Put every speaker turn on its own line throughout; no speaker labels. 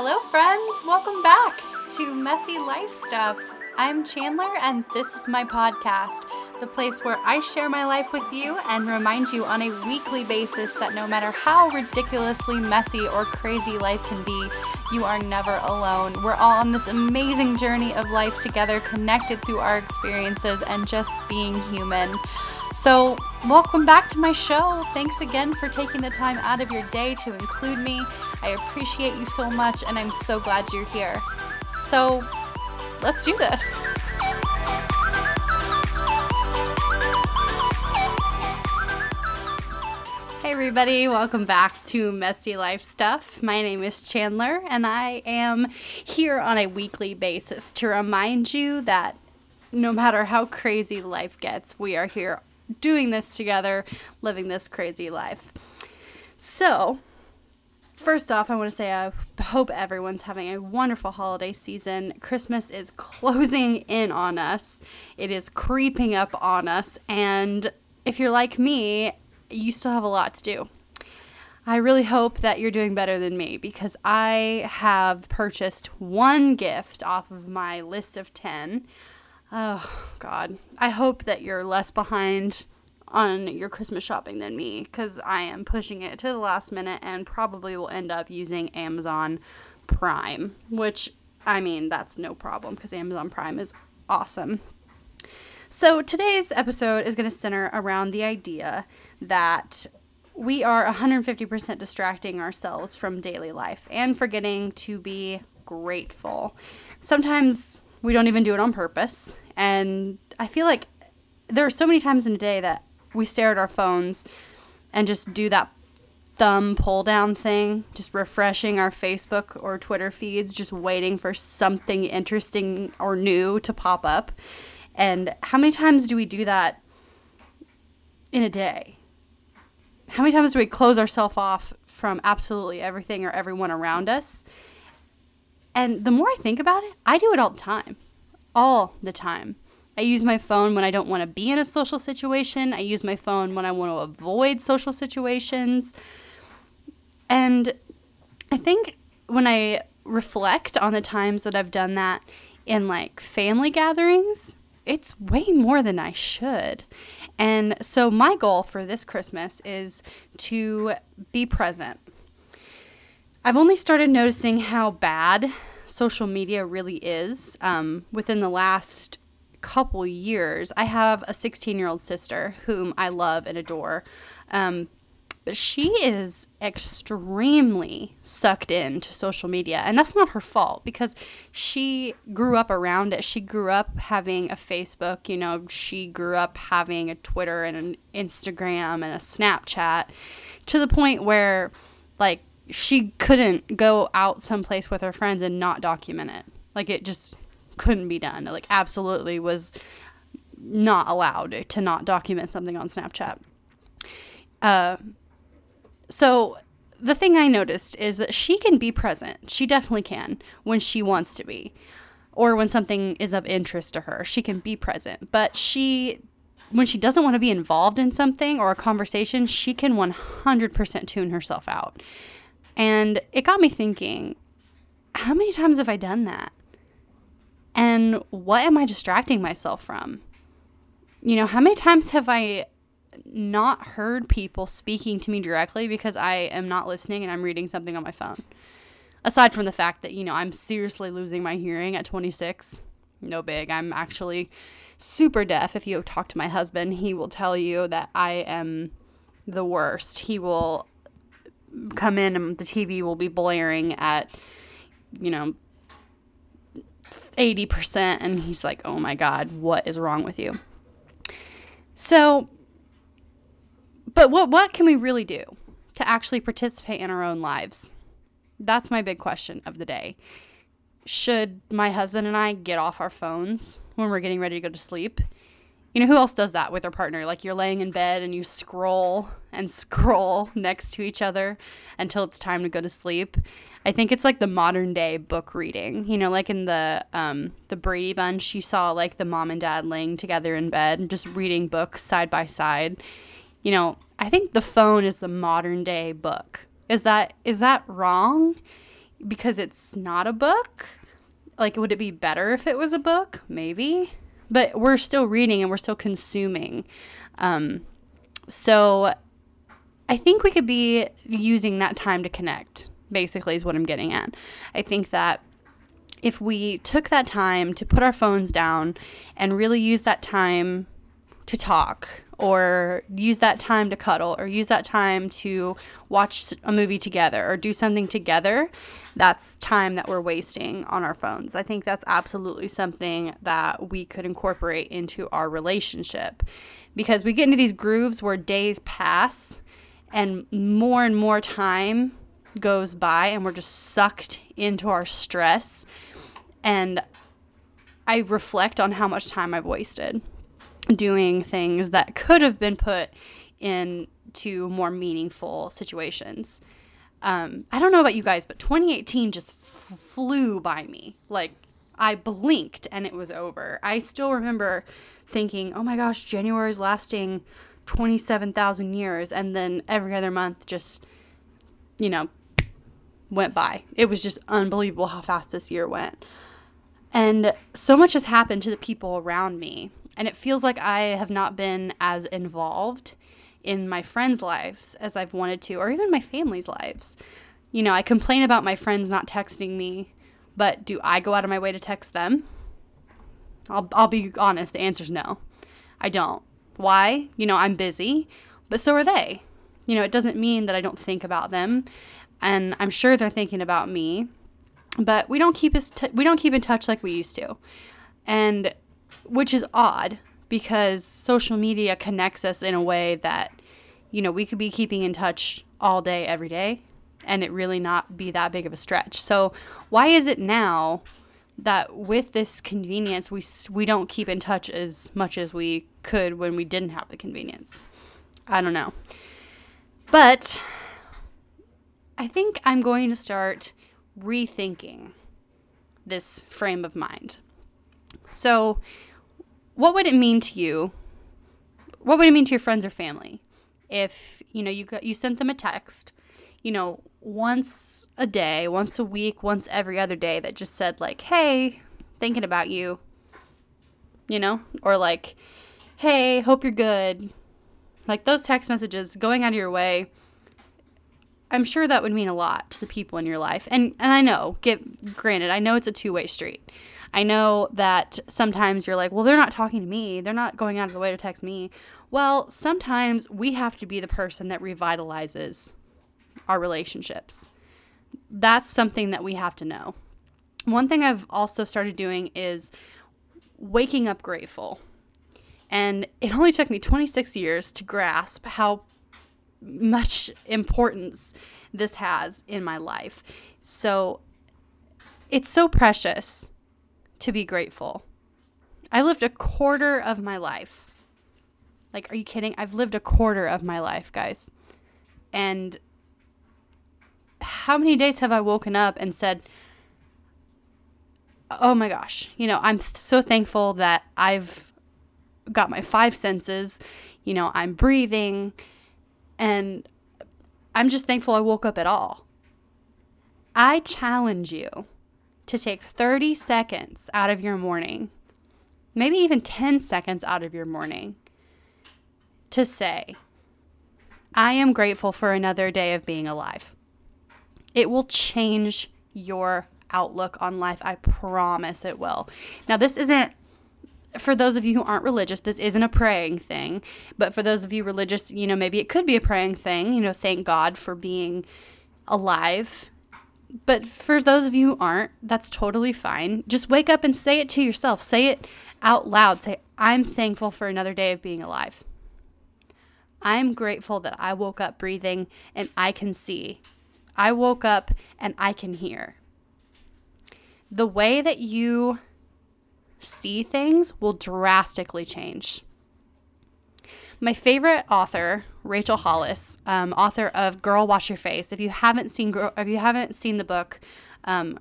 Hello, friends. Welcome back to Messy Life Stuff. I'm Chandler, and this is my podcast, the place where I share my life with you and remind you on a weekly basis that no matter how ridiculously messy or crazy life can be, you are never alone. We're all on this amazing journey of life together, connected through our experiences and just being human. So, welcome back to my show. Thanks again for taking the time out of your day to include me. I appreciate you so much, and I'm so glad you're here. So, let's do this. Hey, everybody, welcome back to Messy Life Stuff. My name is Chandler, and I am here on a weekly basis to remind you that no matter how crazy life gets, we are here doing this together, living this crazy life. So, First off, I want to say I hope everyone's having a wonderful holiday season. Christmas is closing in on us, it is creeping up on us. And if you're like me, you still have a lot to do. I really hope that you're doing better than me because I have purchased one gift off of my list of 10. Oh, God. I hope that you're less behind on your Christmas shopping than me because I am pushing it to the last minute and probably will end up using Amazon Prime, which I mean, that's no problem because Amazon Prime is awesome. So, today's episode is going to center around the idea that we are 150% distracting ourselves from daily life and forgetting to be grateful. Sometimes we don't even do it on purpose. And I feel like there are so many times in a day that we stare at our phones and just do that thumb pull down thing, just refreshing our Facebook or Twitter feeds, just waiting for something interesting or new to pop up. And how many times do we do that in a day? How many times do we close ourselves off from absolutely everything or everyone around us? And the more I think about it, I do it all the time. All the time. I use my phone when I don't want to be in a social situation. I use my phone when I want to avoid social situations. And I think when I reflect on the times that I've done that in like family gatherings, it's way more than I should. And so my goal for this Christmas is to be present. I've only started noticing how bad social media really is um, within the last couple years. I have a 16 year old sister whom I love and adore. Um, but she is extremely sucked into social media. And that's not her fault because she grew up around it. She grew up having a Facebook, you know, she grew up having a Twitter and an Instagram and a Snapchat to the point where, like, she couldn't go out someplace with her friends and not document it. Like, it just couldn't be done. Like absolutely was not allowed to not document something on Snapchat. Uh, so the thing I noticed is that she can be present. She definitely can when she wants to be, or when something is of interest to her. She can be present, but she. When she doesn't want to be involved in something or a conversation, she can 100% tune herself out. And it got me thinking how many times have I done that? And what am I distracting myself from? You know, how many times have I not heard people speaking to me directly because I am not listening and I'm reading something on my phone? Aside from the fact that, you know, I'm seriously losing my hearing at 26. No big. I'm actually super deaf. If you talk to my husband, he will tell you that I am the worst. He will come in and the TV will be blaring at, you know, 80% and he's like, "Oh my god, what is wrong with you?" So but what what can we really do to actually participate in our own lives? That's my big question of the day. Should my husband and I get off our phones when we're getting ready to go to sleep? You know, who else does that with their partner? Like you're laying in bed and you scroll and scroll next to each other until it's time to go to sleep. I think it's like the modern day book reading. You know, like in the um, the Brady Bunch, you saw like the mom and dad laying together in bed, and just reading books side by side. You know, I think the phone is the modern day book. Is that is that wrong? because it's not a book. Like, would it be better if it was a book? Maybe. But we're still reading and we're still consuming. Um, so I think we could be using that time to connect, basically, is what I'm getting at. I think that if we took that time to put our phones down and really use that time to talk or use that time to cuddle or use that time to watch a movie together or do something together, that's time that we're wasting on our phones. I think that's absolutely something that we could incorporate into our relationship because we get into these grooves where days pass and more and more time goes by and we're just sucked into our stress and I reflect on how much time I've wasted doing things that could have been put into more meaningful situations. Um, I don't know about you guys, but 2018 just f- flew by me. Like, I blinked and it was over. I still remember thinking, oh my gosh, January is lasting 27,000 years. And then every other month just, you know, went by. It was just unbelievable how fast this year went. And so much has happened to the people around me. And it feels like I have not been as involved in my friends' lives as I've wanted to, or even my family's lives. You know, I complain about my friends not texting me, but do I go out of my way to text them? I'll, I'll be honest, the answer is no. I don't. Why? You know, I'm busy, but so are they. You know, it doesn't mean that I don't think about them, and I'm sure they're thinking about me but we don't keep us t- we don't keep in touch like we used to and which is odd because social media connects us in a way that you know we could be keeping in touch all day every day and it really not be that big of a stretch so why is it now that with this convenience we we don't keep in touch as much as we could when we didn't have the convenience i don't know but i think i'm going to start rethinking this frame of mind. So, what would it mean to you? What would it mean to your friends or family if, you know, you got, you sent them a text, you know, once a day, once a week, once every other day that just said like, "Hey, thinking about you." You know, or like, "Hey, hope you're good." Like those text messages going out of your way I'm sure that would mean a lot to the people in your life. And and I know, get granted, I know it's a two-way street. I know that sometimes you're like, well, they're not talking to me. They're not going out of the way to text me. Well, sometimes we have to be the person that revitalizes our relationships. That's something that we have to know. One thing I've also started doing is waking up grateful. And it only took me 26 years to grasp how much importance this has in my life. So it's so precious to be grateful. I lived a quarter of my life. Like, are you kidding? I've lived a quarter of my life, guys. And how many days have I woken up and said, oh my gosh, you know, I'm so thankful that I've got my five senses. You know, I'm breathing. And I'm just thankful I woke up at all. I challenge you to take 30 seconds out of your morning, maybe even 10 seconds out of your morning, to say, I am grateful for another day of being alive. It will change your outlook on life. I promise it will. Now, this isn't for those of you who aren't religious, this isn't a praying thing. But for those of you religious, you know, maybe it could be a praying thing. You know, thank God for being alive. But for those of you who aren't, that's totally fine. Just wake up and say it to yourself. Say it out loud. Say, I'm thankful for another day of being alive. I'm grateful that I woke up breathing and I can see. I woke up and I can hear. The way that you see things will drastically change. My favorite author, Rachel Hollis, um, author of "Girl Wash Your Face." If you haven't seen, if you haven't seen the book, um,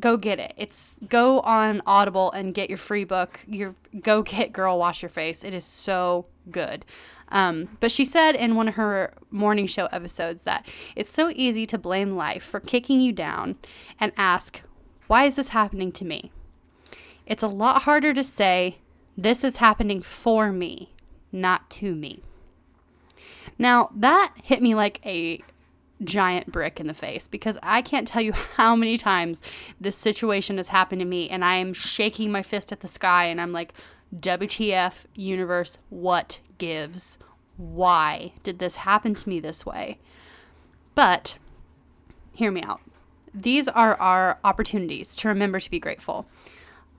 go get it. It's go on Audible and get your free book. Your go get "Girl Wash Your Face." It is so good. Um, but she said in one of her morning show episodes that it's so easy to blame life for kicking you down and ask, why is this happening to me? It's a lot harder to say, this is happening for me, not to me. Now, that hit me like a giant brick in the face because I can't tell you how many times this situation has happened to me and I am shaking my fist at the sky and I'm like, WTF, universe, what gives? Why did this happen to me this way? But hear me out. These are our opportunities to remember to be grateful.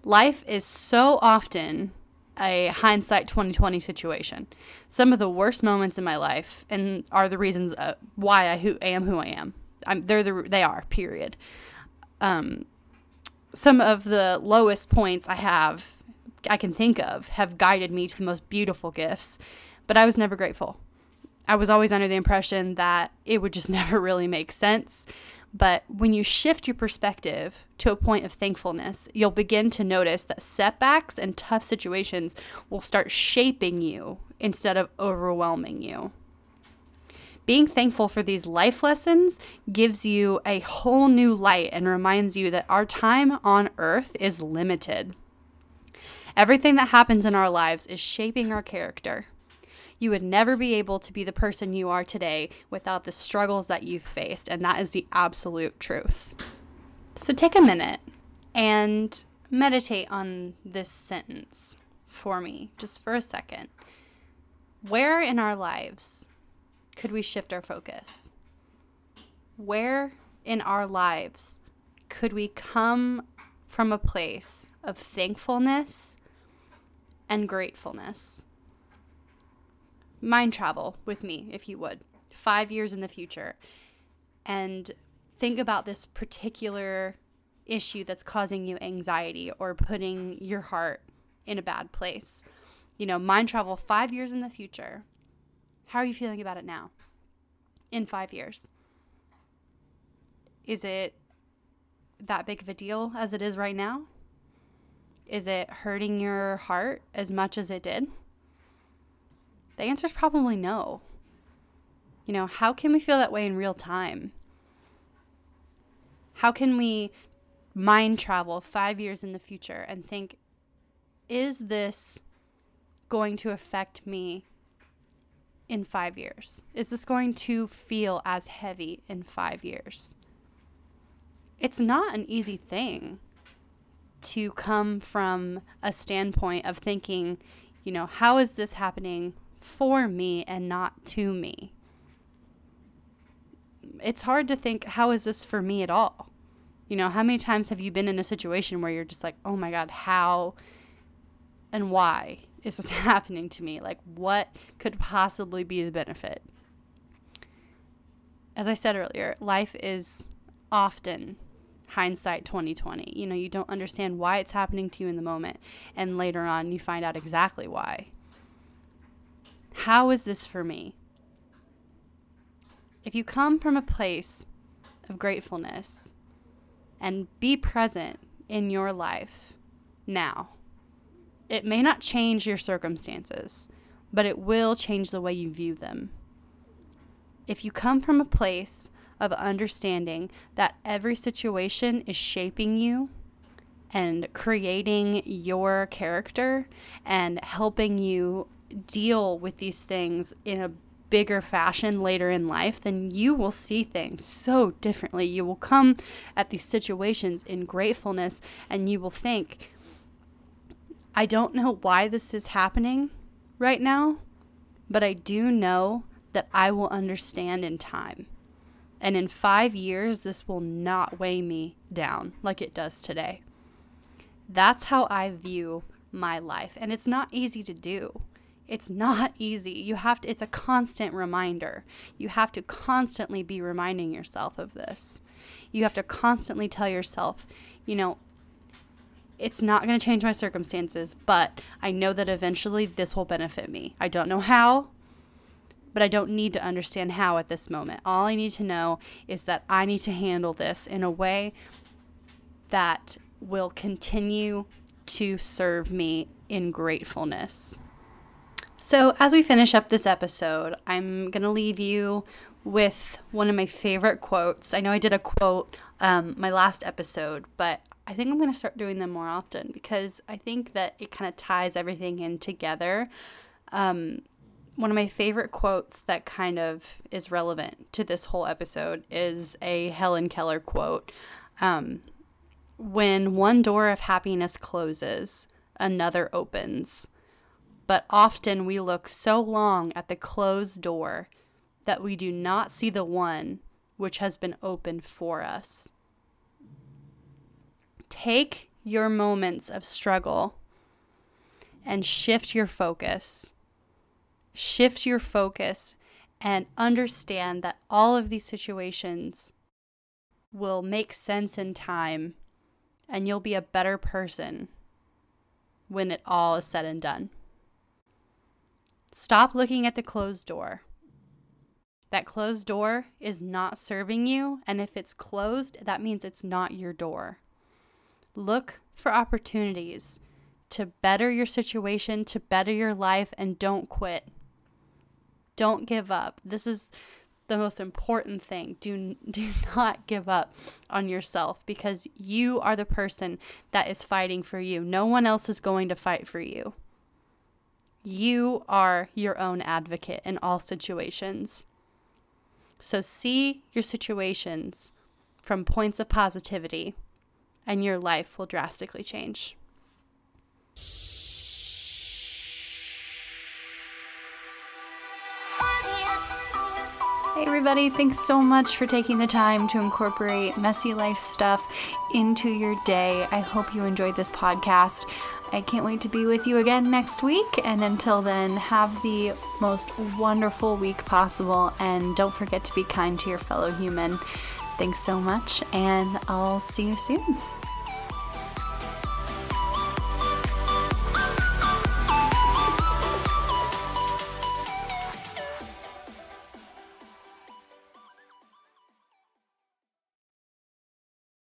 Life is so often a hindsight 2020 situation. Some of the worst moments in my life and are the reasons uh, why I who am who I am. I'm they're the they are period. Um, some of the lowest points I have I can think of have guided me to the most beautiful gifts, but I was never grateful. I was always under the impression that it would just never really make sense but when you shift your perspective to a point of thankfulness, you'll begin to notice that setbacks and tough situations will start shaping you instead of overwhelming you. Being thankful for these life lessons gives you a whole new light and reminds you that our time on earth is limited. Everything that happens in our lives is shaping our character. You would never be able to be the person you are today without the struggles that you've faced, and that is the absolute truth. So take a minute and meditate on this sentence for me, just for a second. Where in our lives could we shift our focus? Where in our lives could we come from a place of thankfulness and gratefulness? mind travel with me, if you would, five years in the future, and think about this particular issue that's causing you anxiety or putting your heart in a bad place. You know, mind travel five years in the future. How are you feeling about it now? In five years? Is it that big of a deal as it is right now? Is it hurting your heart as much as it did? The answer is probably no. You know, how can we feel that way in real time? How can we mind travel five years in the future and think, is this going to affect me in five years? Is this going to feel as heavy in five years? It's not an easy thing to come from a standpoint of thinking, you know, how is this happening for me and not to me. It's hard to think, how is this for me at all? You know, how many times have you been in a situation where you're just like, oh my God, how and why is this happening to me? Like, what could possibly be the benefit? As I said earlier, life is often hindsight 2020. You know, you don't understand why it's happening to you in the moment, and later on, you find out exactly why. How is this for me? If you come from a place of gratefulness and be present in your life now, it may not change your circumstances, but it will change the way you view them. If you come from a place of understanding that every situation is shaping you and creating your character and helping you deal with these things in a bigger fashion later in life, then you will see things so differently. You will come at these situations in gratefulness and you will think, I don't know why this is happening right now, but I do know that I will understand in time. And in five years, this will not weigh me down like it does today. That's how I view my life. And it's not easy to do. It's not easy. You have to, it's a constant reminder. You have to constantly be reminding yourself of this. You have to constantly tell yourself, you know, it's not going to change my circumstances, but I know that eventually this will benefit me. I don't know how, but I don't need to understand how at this moment. All I need to know is that I need to handle this in a way that will continue to serve me in gratefulness. So, as we finish up this episode, I'm going to leave you with one of my favorite quotes. I know I did a quote um, my last episode, but I think I'm going to start doing them more often because I think that it kind of ties everything in together. Um, one of my favorite quotes that kind of is relevant to this whole episode is a Helen Keller quote. Um, when one door of happiness closes, another opens. But often we look so long at the closed door that we do not see the one which has been opened for us. Take your moments of struggle and shift your focus. Shift your focus and understand that all of these situations will make sense in time and you'll be a better person when it all is said and done. Stop looking at the closed door. That closed door is not serving you, and if it's closed, that means it's not your door. Look for opportunities to better your situation, to better your life, and don't quit. Don't give up. This is the most important thing. Do, do not give up on yourself because you are the person that is fighting for you. No one else is going to fight for you. You are your own advocate in all situations. So see your situations from points of positivity, and your life will drastically change. Hey, everybody, thanks so much for taking the time to incorporate messy life stuff into your day. I hope you enjoyed this podcast. I can't wait to be with you again next week. And until then, have the most wonderful week possible. And don't forget to be kind to your fellow human. Thanks so much, and I'll see you soon.